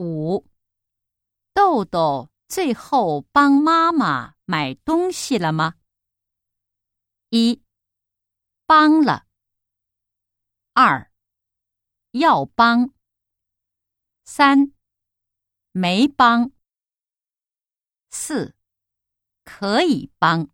五。豆豆最后帮妈妈买东西了吗？一帮了。二要帮。三没帮。四可以帮。